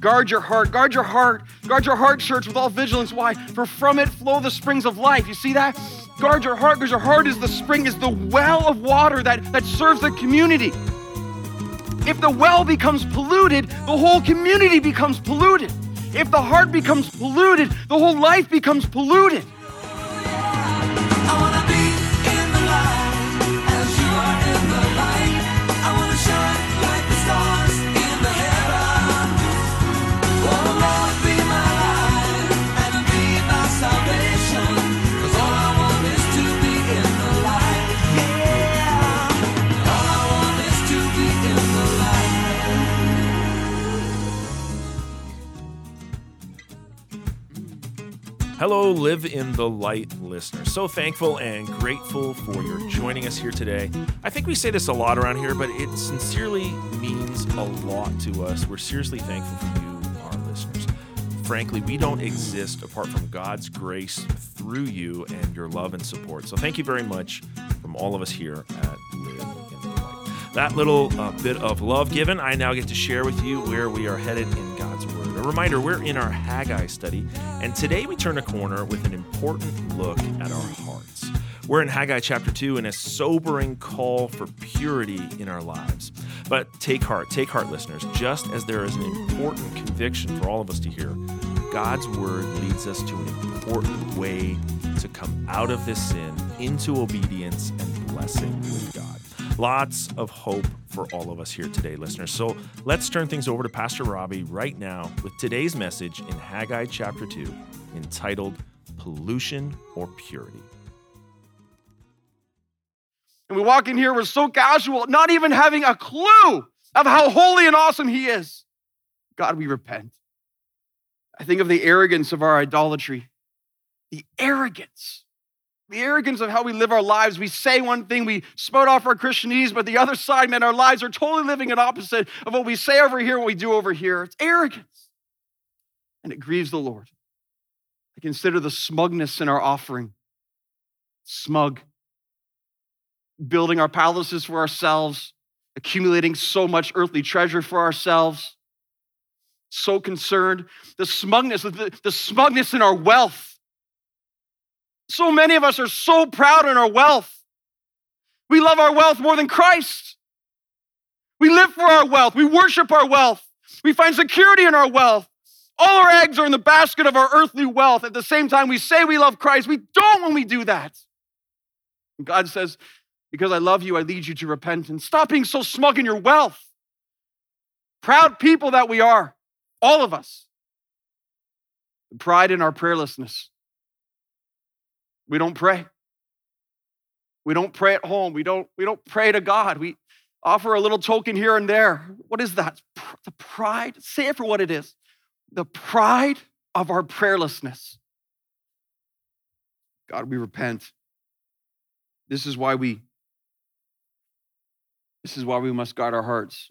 Guard your heart, guard your heart, guard your heart, church, with all vigilance. Why? For from it flow the springs of life. You see that? Guard your heart because your heart is the spring, is the well of water that, that serves the community. If the well becomes polluted, the whole community becomes polluted. If the heart becomes polluted, the whole life becomes polluted. Hello, Live in the Light listeners. So thankful and grateful for your joining us here today. I think we say this a lot around here, but it sincerely means a lot to us. We're seriously thankful for you, our listeners. Frankly, we don't exist apart from God's grace through you and your love and support. So thank you very much from all of us here at Live in the Light. That little uh, bit of love given, I now get to share with you where we are headed in. A reminder we're in our Haggai study, and today we turn a corner with an important look at our hearts. We're in Haggai chapter 2 in a sobering call for purity in our lives. But take heart, take heart, listeners, just as there is an important conviction for all of us to hear, God's word leads us to an important way to come out of this sin into obedience and blessing. Lots of hope for all of us here today, listeners. So let's turn things over to Pastor Robbie right now with today's message in Haggai chapter 2 entitled Pollution or Purity. And we walk in here, we're so casual, not even having a clue of how holy and awesome He is. God, we repent. I think of the arrogance of our idolatry, the arrogance the arrogance of how we live our lives. We say one thing, we spout off our Christianese, but the other side, man, our lives are totally living an opposite of what we say over here, what we do over here. It's arrogance. And it grieves the Lord. I consider the smugness in our offering. Smug. Building our palaces for ourselves, accumulating so much earthly treasure for ourselves. So concerned. The smugness, the, the smugness in our wealth so many of us are so proud in our wealth. We love our wealth more than Christ. We live for our wealth. We worship our wealth. We find security in our wealth. All our eggs are in the basket of our earthly wealth. At the same time, we say we love Christ. We don't when we do that. And God says, Because I love you, I lead you to repentance. Stop being so smug in your wealth. Proud people that we are, all of us. Pride in our prayerlessness. We don't pray. We don't pray at home. We don't, we don't pray to God. We offer a little token here and there. What is that? The pride. Say it for what it is. The pride of our prayerlessness. God, we repent. This is why we this is why we must guard our hearts.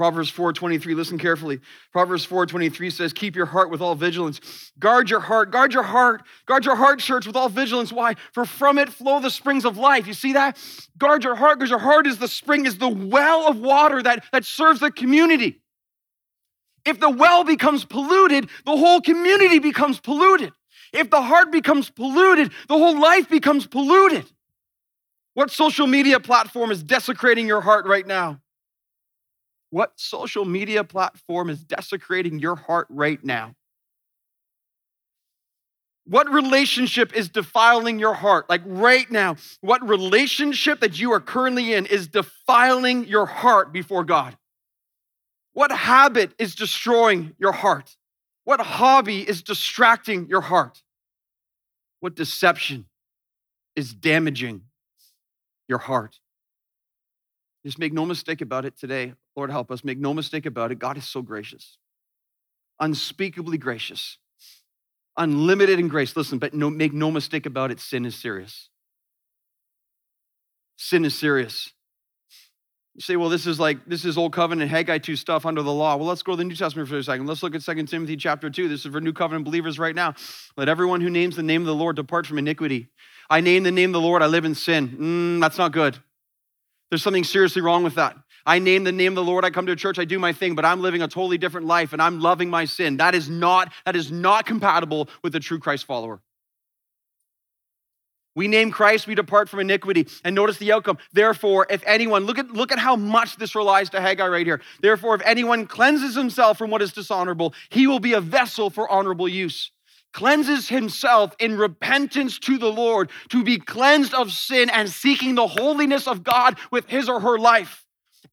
Proverbs 4:23 listen carefully. Proverbs 4:23 says keep your heart with all vigilance. Guard your heart, guard your heart, guard your heart church with all vigilance. Why? For from it flow the springs of life. You see that? Guard your heart because your heart is the spring is the well of water that that serves the community. If the well becomes polluted, the whole community becomes polluted. If the heart becomes polluted, the whole life becomes polluted. What social media platform is desecrating your heart right now? What social media platform is desecrating your heart right now? What relationship is defiling your heart? Like right now, what relationship that you are currently in is defiling your heart before God? What habit is destroying your heart? What hobby is distracting your heart? What deception is damaging your heart? Just make no mistake about it today. Lord, help us. Make no mistake about it. God is so gracious, unspeakably gracious, unlimited in grace. Listen, but no, make no mistake about it. Sin is serious. Sin is serious. You say, well, this is like, this is Old Covenant, Haggai 2 stuff under the law. Well, let's go to the New Testament for a second. Let's look at 2 Timothy chapter 2. This is for New Covenant believers right now. Let everyone who names the name of the Lord depart from iniquity. I name the name of the Lord, I live in sin. Mm, that's not good. There's something seriously wrong with that. I name the name of the Lord, I come to church, I do my thing, but I'm living a totally different life and I'm loving my sin. That is not, that is not compatible with a true Christ follower. We name Christ, we depart from iniquity. And notice the outcome. Therefore, if anyone, look at, look at how much this relies to Haggai right here. Therefore, if anyone cleanses himself from what is dishonorable, he will be a vessel for honorable use. Cleanses himself in repentance to the Lord, to be cleansed of sin and seeking the holiness of God with his or her life.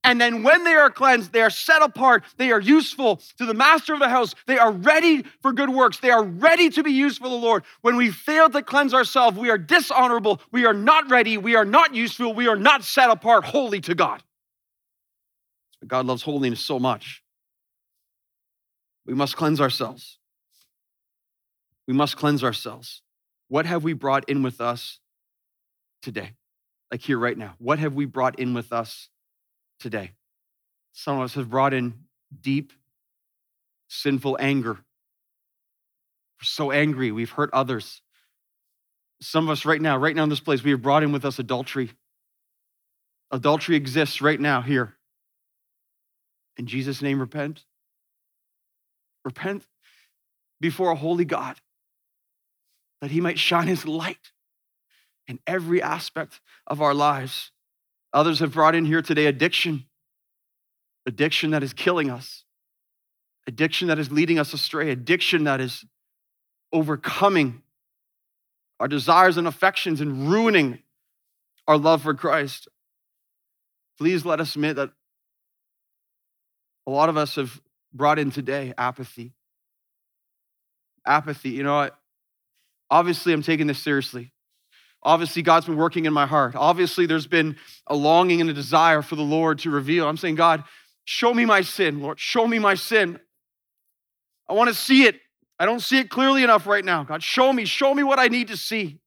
And then when they are cleansed, they are set apart, they are useful to the master of the house, they are ready for good works, they are ready to be used for the Lord. When we fail to cleanse ourselves, we are dishonorable, we are not ready, we are not useful, we are not set apart holy to God. God loves holiness so much. We must cleanse ourselves. We must cleanse ourselves. What have we brought in with us today? Like here right now. What have we brought in with us today. Some of us have brought in deep, sinful anger. We're so angry, we've hurt others. Some of us right now, right now in this place, we have brought in with us adultery. Adultery exists right now here. In Jesus' name, repent. Repent before a holy God that he might shine his light in every aspect of our lives. Others have brought in here today addiction, addiction that is killing us, addiction that is leading us astray, addiction that is overcoming our desires and affections and ruining our love for Christ. Please let us admit that a lot of us have brought in today apathy. Apathy, you know, obviously I'm taking this seriously. Obviously, God's been working in my heart. Obviously, there's been a longing and a desire for the Lord to reveal. I'm saying, God, show me my sin, Lord. Show me my sin. I want to see it. I don't see it clearly enough right now. God, show me, show me what I need to see.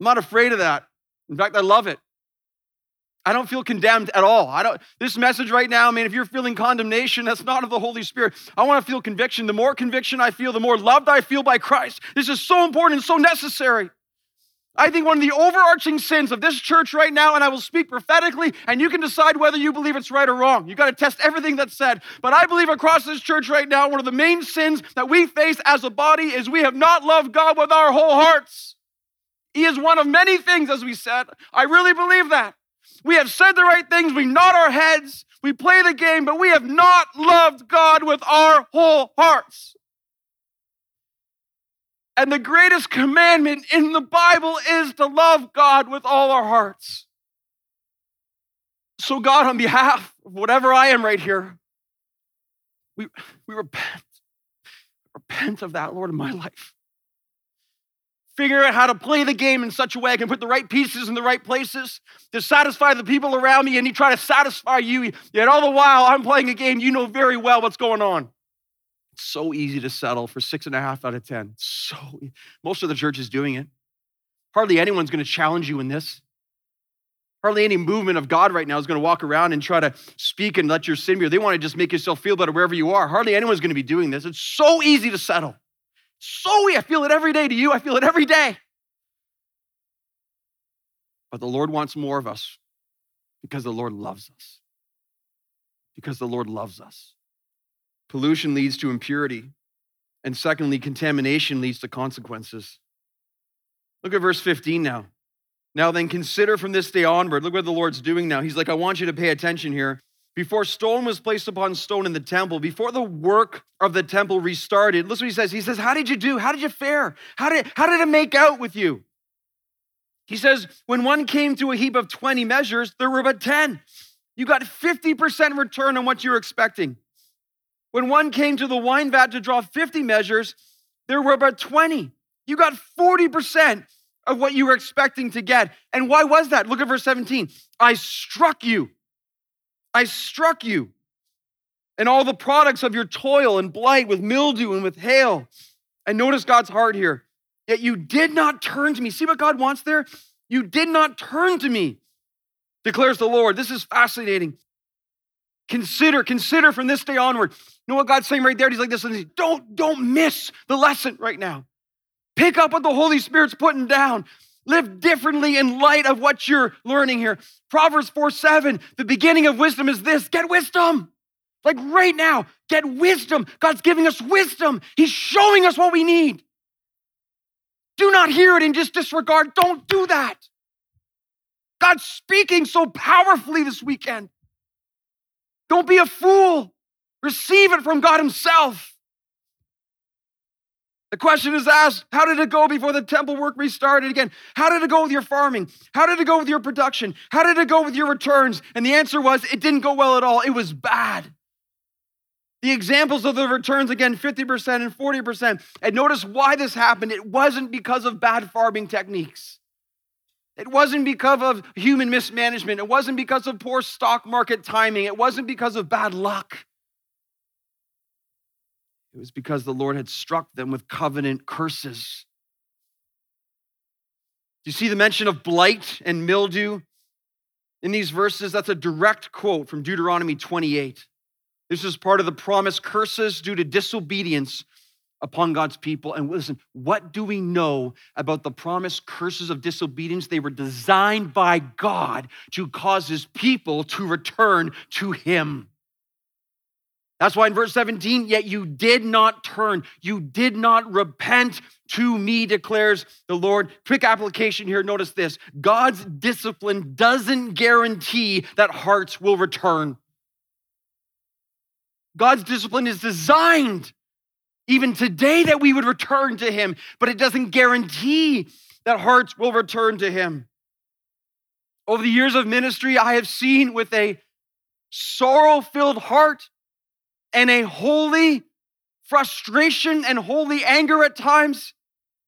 I'm not afraid of that. In fact, I love it. I don't feel condemned at all. I don't this message right now, I mean, if you're feeling condemnation, that's not of the Holy Spirit. I want to feel conviction. The more conviction I feel, the more loved I feel by Christ. This is so important and so necessary. I think one of the overarching sins of this church right now, and I will speak prophetically, and you can decide whether you believe it's right or wrong. You got to test everything that's said. But I believe across this church right now, one of the main sins that we face as a body is we have not loved God with our whole hearts. He is one of many things, as we said. I really believe that. We have said the right things, we nod our heads, we play the game, but we have not loved God with our whole hearts. And the greatest commandment in the Bible is to love God with all our hearts. So, God, on behalf of whatever I am right here, we, we repent. Repent of that, Lord, in my life. Figure out how to play the game in such a way I can put the right pieces in the right places to satisfy the people around me and you try to satisfy you. Yet all the while I'm playing a game, you know very well what's going on. It's so easy to settle for six and a half out of 10. So most of the church is doing it. Hardly anyone's going to challenge you in this. Hardly any movement of God right now is going to walk around and try to speak and let your sin be. They want to just make yourself feel better wherever you are. Hardly anyone's going to be doing this. It's so easy to settle. So. I feel it every day to you. I feel it every day. But the Lord wants more of us because the Lord loves us. Because the Lord loves us. Pollution leads to impurity. And secondly, contamination leads to consequences. Look at verse 15 now. Now then, consider from this day onward. Look what the Lord's doing now. He's like, I want you to pay attention here. Before stone was placed upon stone in the temple, before the work of the temple restarted, listen what he says. He says, How did you do? How did you fare? How did, how did it make out with you? He says, When one came to a heap of 20 measures, there were but 10. You got 50% return on what you were expecting. When one came to the wine vat to draw 50 measures, there were about 20. You got 40% of what you were expecting to get. And why was that? Look at verse 17. I struck you. I struck you. And all the products of your toil and blight with mildew and with hail. And notice God's heart here. Yet you did not turn to me. See what God wants there? You did not turn to me, declares the Lord. This is fascinating. Consider, consider from this day onward. You know what God's saying right there? He's like this. and Don't, don't miss the lesson right now. Pick up what the Holy Spirit's putting down. Live differently in light of what you're learning here. Proverbs 4 7, the beginning of wisdom is this get wisdom. Like right now, get wisdom. God's giving us wisdom, He's showing us what we need. Do not hear it and just disregard. Don't do that. God's speaking so powerfully this weekend. Don't be a fool. Receive it from God Himself. The question is asked How did it go before the temple work restarted again? How did it go with your farming? How did it go with your production? How did it go with your returns? And the answer was it didn't go well at all. It was bad. The examples of the returns again 50% and 40%. And notice why this happened. It wasn't because of bad farming techniques. It wasn't because of human mismanagement. It wasn't because of poor stock market timing. It wasn't because of bad luck. It was because the Lord had struck them with covenant curses. Do you see the mention of blight and mildew in these verses? That's a direct quote from Deuteronomy 28. This is part of the promise curses due to disobedience upon God's people. And listen, what do we know about the promised curses of disobedience? They were designed by God to cause his people to return to him. That's why in verse 17, yet you did not turn, you did not repent to me, declares the Lord. Quick application here. Notice this God's discipline doesn't guarantee that hearts will return. God's discipline is designed even today that we would return to Him, but it doesn't guarantee that hearts will return to Him. Over the years of ministry, I have seen with a sorrow filled heart and a holy frustration and holy anger at times,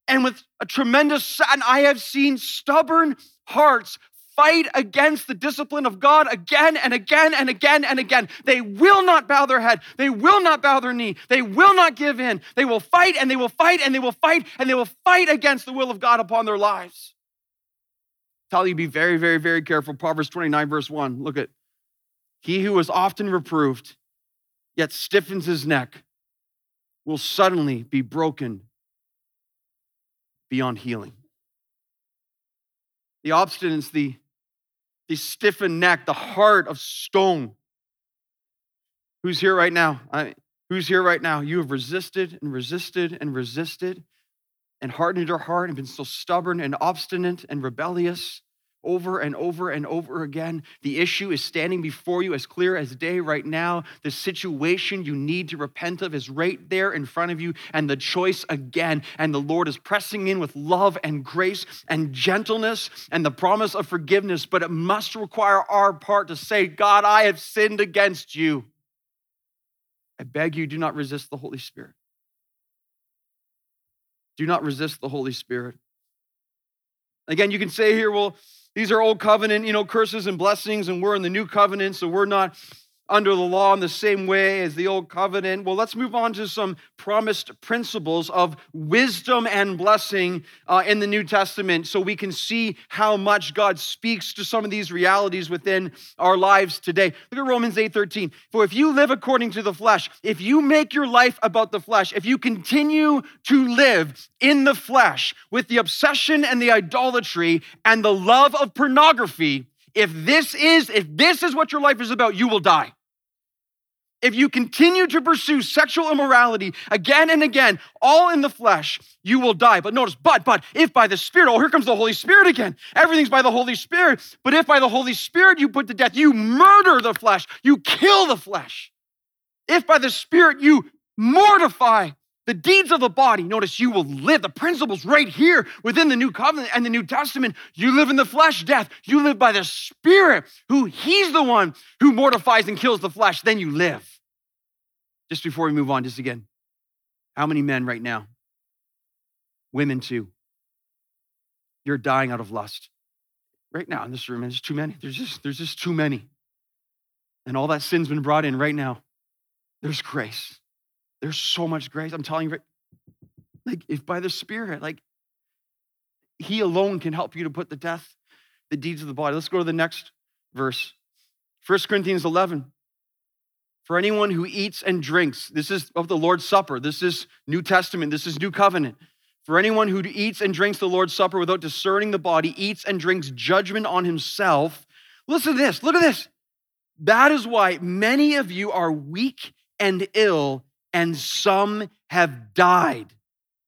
and with a tremendous, and I have seen stubborn hearts fight against the discipline of God again and again and again and again. They will not bow their head. They will not bow their knee. They will not give in. They will fight and they will fight and they will fight and they will fight against the will of God upon their lives. Tell you, be very, very, very careful. Proverbs 29, verse 1. Look at he who is often reproved, yet stiffens his neck, will suddenly be broken beyond healing. The obstinance, the the stiffened neck, the heart of stone. Who's here right now? I, who's here right now? You have resisted and resisted and resisted and hardened your heart and been so stubborn and obstinate and rebellious over and over and over again. The issue is standing before you as clear as day right now. The situation you need to repent of is right there in front of you, and the choice again. And the Lord is pressing in with love and grace and gentleness and the promise of forgiveness, but it must require our part to say, God, I have sinned against you. I beg you, do not resist the Holy Spirit. Do not resist the Holy Spirit. Again, you can say here, well, these are old covenant, you know, curses and blessings, and we're in the new covenant, so we're not under the law in the same way as the old covenant. Well, let's move on to some promised principles of wisdom and blessing uh, in the New Testament so we can see how much God speaks to some of these realities within our lives today. Look at Romans 8:13. For if you live according to the flesh, if you make your life about the flesh, if you continue to live in the flesh with the obsession and the idolatry and the love of pornography, if this is if this is what your life is about, you will die. If you continue to pursue sexual immorality again and again, all in the flesh, you will die. But notice, but, but, if by the Spirit, oh, here comes the Holy Spirit again. Everything's by the Holy Spirit. But if by the Holy Spirit you put to death, you murder the flesh, you kill the flesh. If by the Spirit you mortify the deeds of the body, notice you will live. The principles right here within the new covenant and the New Testament. You live in the flesh death. You live by the Spirit, who He's the one who mortifies and kills the flesh. Then you live. Just before we move on, just again, how many men right now, women too, you're dying out of lust? Right now in this room, there's too many. There's just, there's just too many. And all that sin's been brought in right now. There's grace there's so much grace. I'm telling you, like if by the Spirit, like He alone can help you to put the death, the deeds of the body. Let's go to the next verse. 1 Corinthians 11. For anyone who eats and drinks, this is of the Lord's Supper. This is New Testament. This is New Covenant. For anyone who eats and drinks the Lord's Supper without discerning the body eats and drinks judgment on himself. Listen to this. Look at this. That is why many of you are weak and ill, and some have died.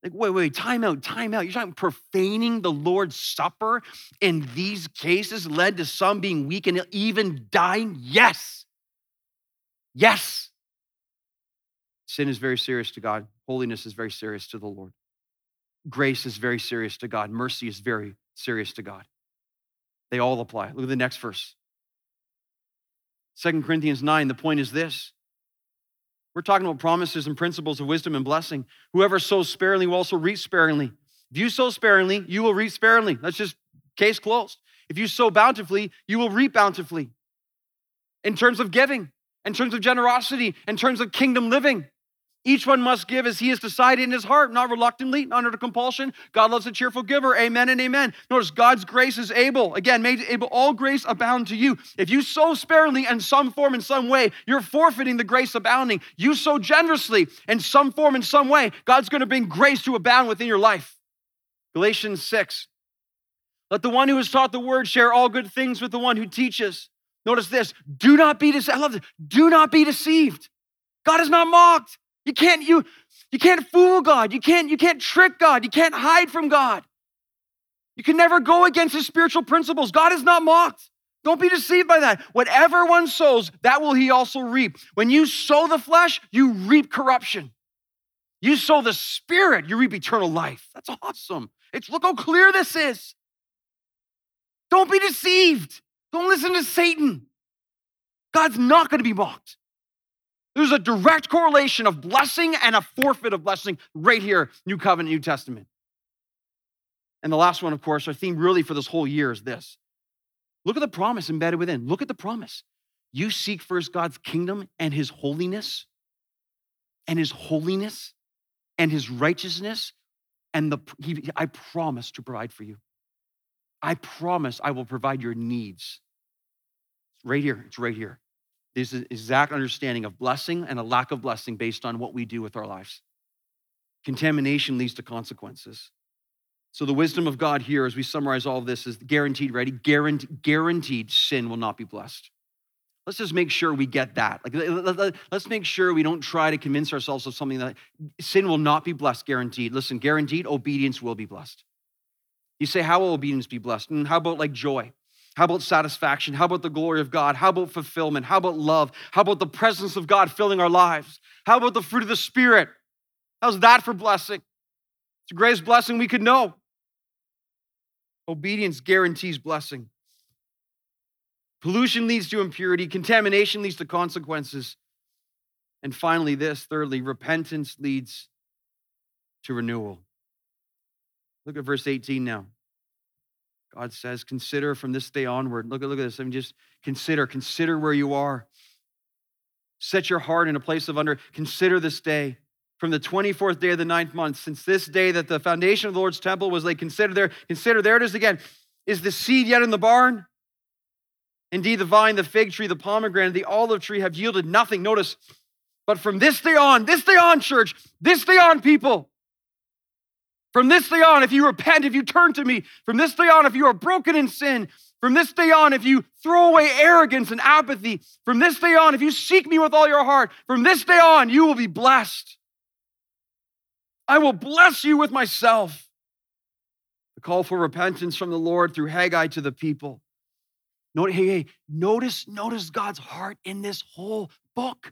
Like, wait, wait, time out, time out. You're talking profaning the Lord's Supper in these cases led to some being weak and even dying? Yes. Yes. Sin is very serious to God. Holiness is very serious to the Lord. Grace is very serious to God. Mercy is very serious to God. They all apply. Look at the next verse. 2 Corinthians 9, the point is this. We're talking about promises and principles of wisdom and blessing. Whoever sows sparingly will also reap sparingly. If you sow sparingly, you will reap sparingly. That's just case closed. If you sow bountifully, you will reap bountifully. In terms of giving, in terms of generosity, in terms of kingdom living. Each one must give as he has decided in his heart, not reluctantly, not under compulsion. God loves a cheerful giver. Amen and amen. Notice God's grace is able, again, made able all grace abound to you. If you sow sparingly in some form, in some way, you're forfeiting the grace abounding. You sow generously in some form, in some way, God's going to bring grace to abound within your life. Galatians 6. Let the one who has taught the word share all good things with the one who teaches. Notice this do not be deceived. I love this. Do not be deceived. God is not mocked. You can't, you, you can't fool God. You can't, you can't trick God. You can't hide from God. You can never go against his spiritual principles. God is not mocked. Don't be deceived by that. Whatever one sows, that will he also reap. When you sow the flesh, you reap corruption. You sow the spirit, you reap eternal life. That's awesome. It's look how clear this is. Don't be deceived. Don't listen to Satan. God's not going to be mocked. There's a direct correlation of blessing and a forfeit of blessing right here, New Covenant, New Testament. And the last one, of course, our theme really for this whole year is this. Look at the promise embedded within. Look at the promise. You seek first God's kingdom and his holiness, and his holiness and his righteousness, and the he, I promise to provide for you. I promise I will provide your needs. right here. It's right here. An exact understanding of blessing and a lack of blessing based on what we do with our lives. Contamination leads to consequences. So, the wisdom of God here, as we summarize all of this, is guaranteed, ready? Guaranteed, guaranteed sin will not be blessed. Let's just make sure we get that. Like, let's make sure we don't try to convince ourselves of something that sin will not be blessed, guaranteed. Listen, guaranteed, obedience will be blessed. You say, how will obedience be blessed? And how about like joy? How about satisfaction? How about the glory of God? How about fulfillment? How about love? How about the presence of God filling our lives? How about the fruit of the Spirit? How's that for blessing? It's the greatest blessing we could know. Obedience guarantees blessing. Pollution leads to impurity, contamination leads to consequences. And finally, this thirdly, repentance leads to renewal. Look at verse 18 now. God says, consider from this day onward. Look at look at this. I mean, just consider, consider where you are. Set your heart in a place of under. Consider this day from the 24th day of the ninth month, since this day that the foundation of the Lord's temple was laid. Consider there, consider there it is again. Is the seed yet in the barn? Indeed, the vine, the fig tree, the pomegranate, the olive tree have yielded nothing. Notice, but from this day on, this day on, church, this day on, people, from this day on, if you repent, if you turn to me, from this day on, if you are broken in sin, from this day on, if you throw away arrogance and apathy, from this day on, if you seek me with all your heart, from this day on, you will be blessed. I will bless you with myself. The call for repentance from the Lord through Haggai to the people. Notice, hey, hey, notice, notice God's heart in this whole book,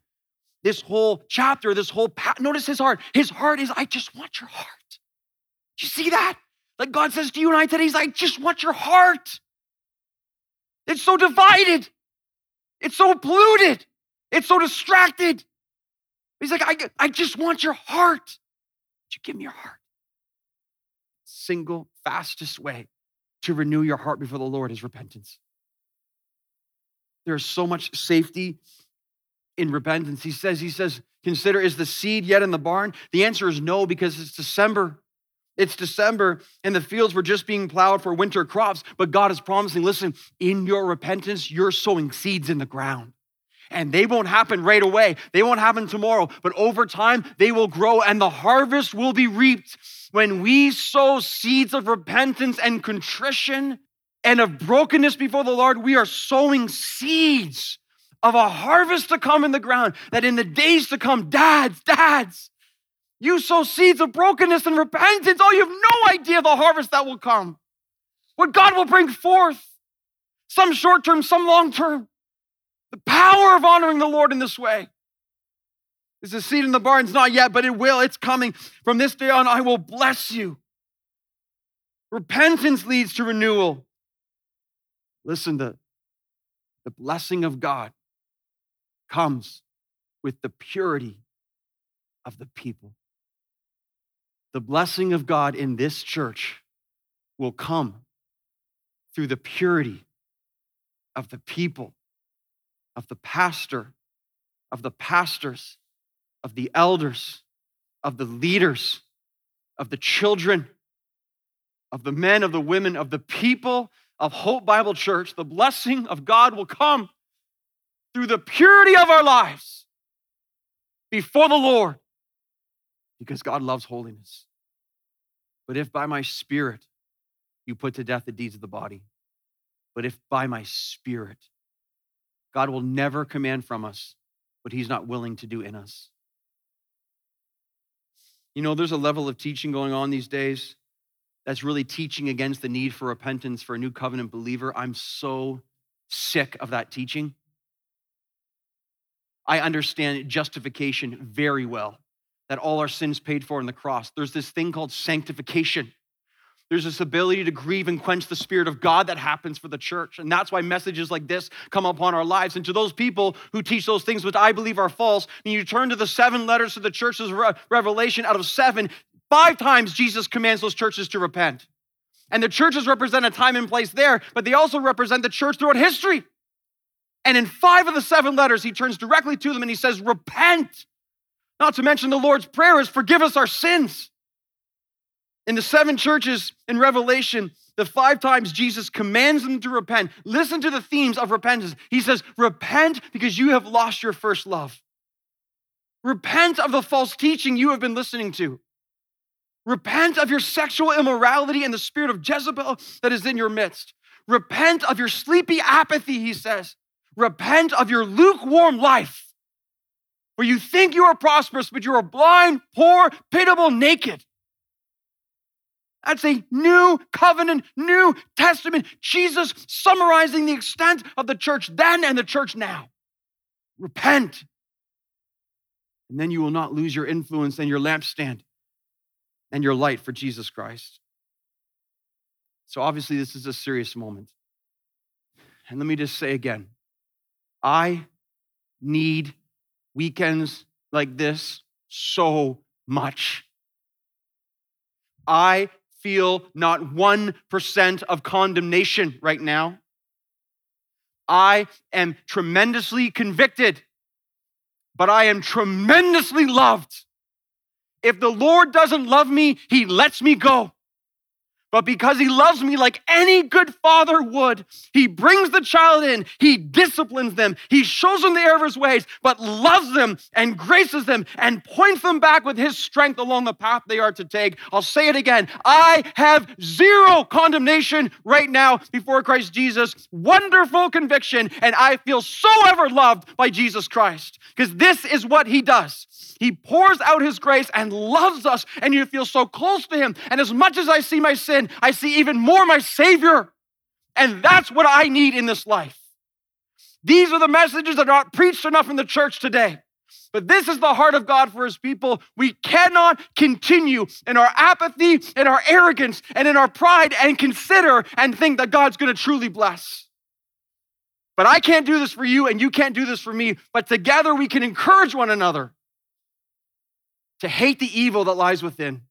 this whole chapter, this whole, notice his heart. His heart is, I just want your heart. Do you see that? Like God says to you and I today, He's like, I just want your heart. It's so divided. It's so polluted. It's so distracted. He's like, I, I just want your heart. Would you give me your heart? Single, fastest way to renew your heart before the Lord is repentance. There's so much safety in repentance. He says, He says, consider, is the seed yet in the barn? The answer is no, because it's December. It's December and the fields were just being plowed for winter crops, but God is promising listen, in your repentance, you're sowing seeds in the ground. And they won't happen right away. They won't happen tomorrow. But over time, they will grow and the harvest will be reaped. When we sow seeds of repentance and contrition and of brokenness before the Lord, we are sowing seeds of a harvest to come in the ground. That in the days to come, dads, dads, you sow seeds of brokenness and repentance. Oh, you have no idea the harvest that will come. What God will bring forth, some short term, some long term. The power of honoring the Lord in this way. Is a seed in the barns? Not yet, but it will. It's coming. From this day on, I will bless you. Repentance leads to renewal. Listen, the, the blessing of God comes with the purity of the people. The blessing of God in this church will come through the purity of the people, of the pastor, of the pastors, of the elders, of the leaders, of the children, of the men, of the women, of the people of Hope Bible Church, the blessing of God will come through the purity of our lives before the Lord because God loves holiness. But if by my spirit you put to death the deeds of the body, but if by my spirit, God will never command from us what he's not willing to do in us. You know, there's a level of teaching going on these days that's really teaching against the need for repentance for a new covenant believer. I'm so sick of that teaching. I understand justification very well, that all our sins paid for on the cross. There's this thing called sanctification. There's this ability to grieve and quench the Spirit of God that happens for the church. And that's why messages like this come upon our lives. And to those people who teach those things, which I believe are false, and you turn to the seven letters to the churches of Revelation, out of seven, five times Jesus commands those churches to repent. And the churches represent a time and place there, but they also represent the church throughout history. And in five of the seven letters, he turns directly to them and he says, Repent. Not to mention the Lord's Prayer is, Forgive us our sins. In the seven churches in Revelation, the five times Jesus commands them to repent. Listen to the themes of repentance. He says, Repent because you have lost your first love. Repent of the false teaching you have been listening to. Repent of your sexual immorality and the spirit of Jezebel that is in your midst. Repent of your sleepy apathy, he says. Repent of your lukewarm life, where you think you are prosperous, but you are blind, poor, pitiable, naked. That's a new covenant, new testament. Jesus summarizing the extent of the church then and the church now. Repent. And then you will not lose your influence and your lampstand and your light for Jesus Christ. So, obviously, this is a serious moment. And let me just say again I need weekends like this so much. I feel not 1% of condemnation right now. I am tremendously convicted, but I am tremendously loved. If the Lord doesn't love me, He lets me go. But because he loves me like any good father would, he brings the child in, he disciplines them, he shows them the error of his ways, but loves them and graces them and points them back with his strength along the path they are to take. I'll say it again. I have zero condemnation right now before Christ Jesus. Wonderful conviction, and I feel so ever loved by Jesus Christ because this is what he does. He pours out his grace and loves us, and you feel so close to him. And as much as I see my sin, I see even more my Savior. And that's what I need in this life. These are the messages that are not preached enough in the church today. But this is the heart of God for his people. We cannot continue in our apathy, in our arrogance, and in our pride and consider and think that God's going to truly bless. But I can't do this for you, and you can't do this for me. But together we can encourage one another to hate the evil that lies within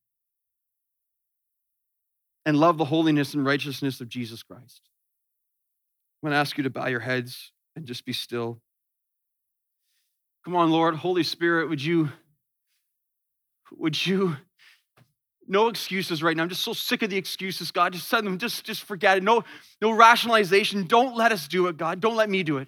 and love the holiness and righteousness of Jesus Christ. I'm going to ask you to bow your heads and just be still. Come on, Lord, Holy Spirit, would you, would you, no excuses right now. I'm just so sick of the excuses, God. Just send them, just, just forget it. No, no rationalization. Don't let us do it, God. Don't let me do it.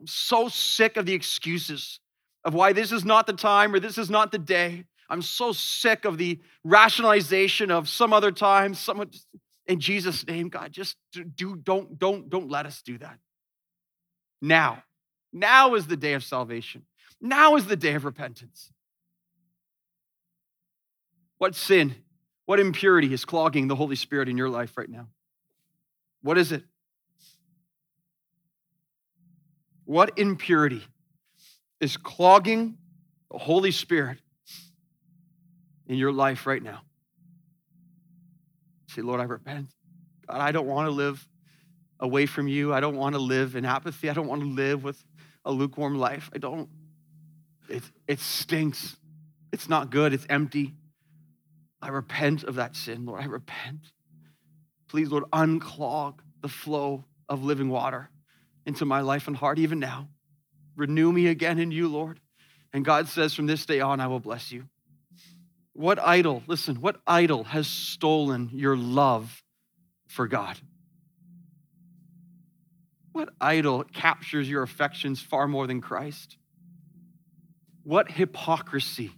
I'm so sick of the excuses of why this is not the time or this is not the day. I'm so sick of the rationalization of some other time, someone in Jesus' name, God, just do don't don't don't let us do that. Now, now is the day of salvation. Now is the day of repentance. What sin, what impurity is clogging the Holy Spirit in your life right now? What is it? What impurity is clogging the Holy Spirit in your life right now? Say, Lord, I repent. God, I don't want to live away from you. I don't want to live in apathy. I don't want to live with a lukewarm life. I don't. It, it stinks. It's not good. It's empty. I repent of that sin, Lord. I repent. Please, Lord, unclog the flow of living water into my life and heart even now. Renew me again in you, Lord. And God says, from this day on, I will bless you. What idol, listen, what idol has stolen your love for God? What idol captures your affections far more than Christ? What hypocrisy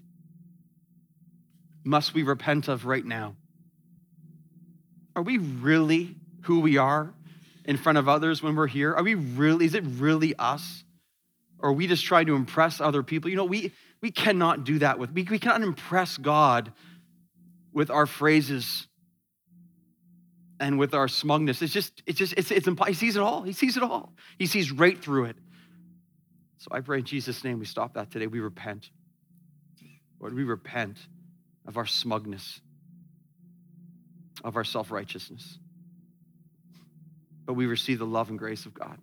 must we repent of right now? Are we really who we are in front of others when we're here? Are we really, is it really us? Or we just try to impress other people? You know, we, we cannot do that with, we, we cannot impress God with our phrases and with our smugness. It's just, it's just, it's, it's he sees it all. He sees it all. He sees right through it. So I pray in Jesus' name we stop that today. We repent. Lord, we repent of our smugness, of our self righteousness. But we receive the love and grace of God.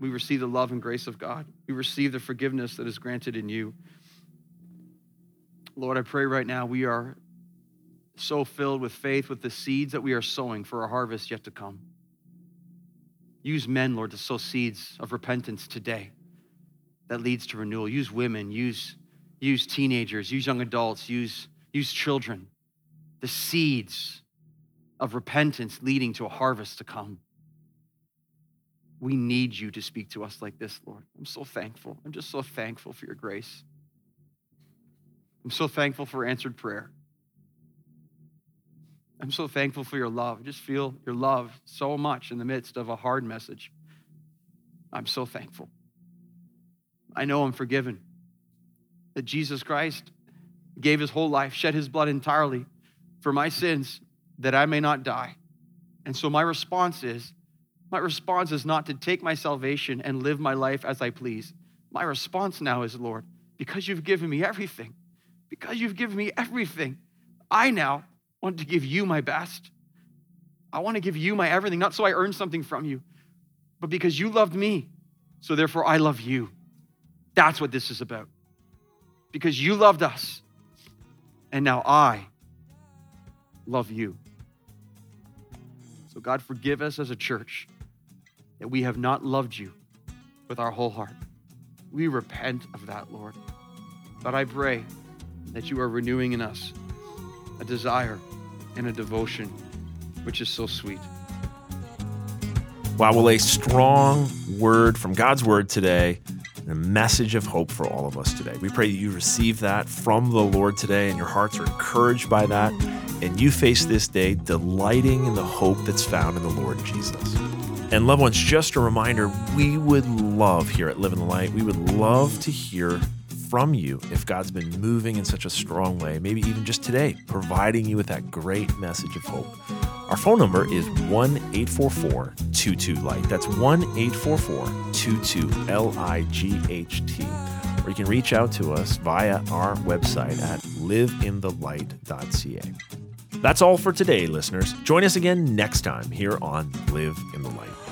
We receive the love and grace of God. We receive the forgiveness that is granted in you. Lord, I pray right now we are so filled with faith with the seeds that we are sowing for a harvest yet to come. Use men, Lord, to sow seeds of repentance today that leads to renewal. Use women, use, use teenagers, use young adults, use, use children. The seeds of repentance leading to a harvest to come. We need you to speak to us like this, Lord. I'm so thankful. I'm just so thankful for your grace. I'm so thankful for answered prayer. I'm so thankful for your love. I just feel your love so much in the midst of a hard message. I'm so thankful. I know I'm forgiven. That Jesus Christ gave his whole life, shed his blood entirely for my sins, that I may not die. And so my response is my response is not to take my salvation and live my life as I please. My response now is, Lord, because you've given me everything, because you've given me everything, I now want to give you my best. I want to give you my everything, not so I earn something from you, but because you loved me. So therefore, I love you. That's what this is about. Because you loved us, and now I love you. So, God, forgive us as a church that we have not loved you with our whole heart. We repent of that, Lord. But I pray that you are renewing in us a desire and a devotion, which is so sweet. Wow, well, a strong word from God's word today, and a message of hope for all of us today. We pray that you receive that from the Lord today and your hearts are encouraged by that, and you face this day delighting in the hope that's found in the Lord Jesus. And loved ones, just a reminder we would love here at Live in the Light, we would love to hear from you if God's been moving in such a strong way, maybe even just today, providing you with that great message of hope. Our phone number is 1 844 22 Light. That's 1 844 22 L I G H T. Or you can reach out to us via our website at liveinthelight.ca. That's all for today, listeners. Join us again next time here on Live in the Light.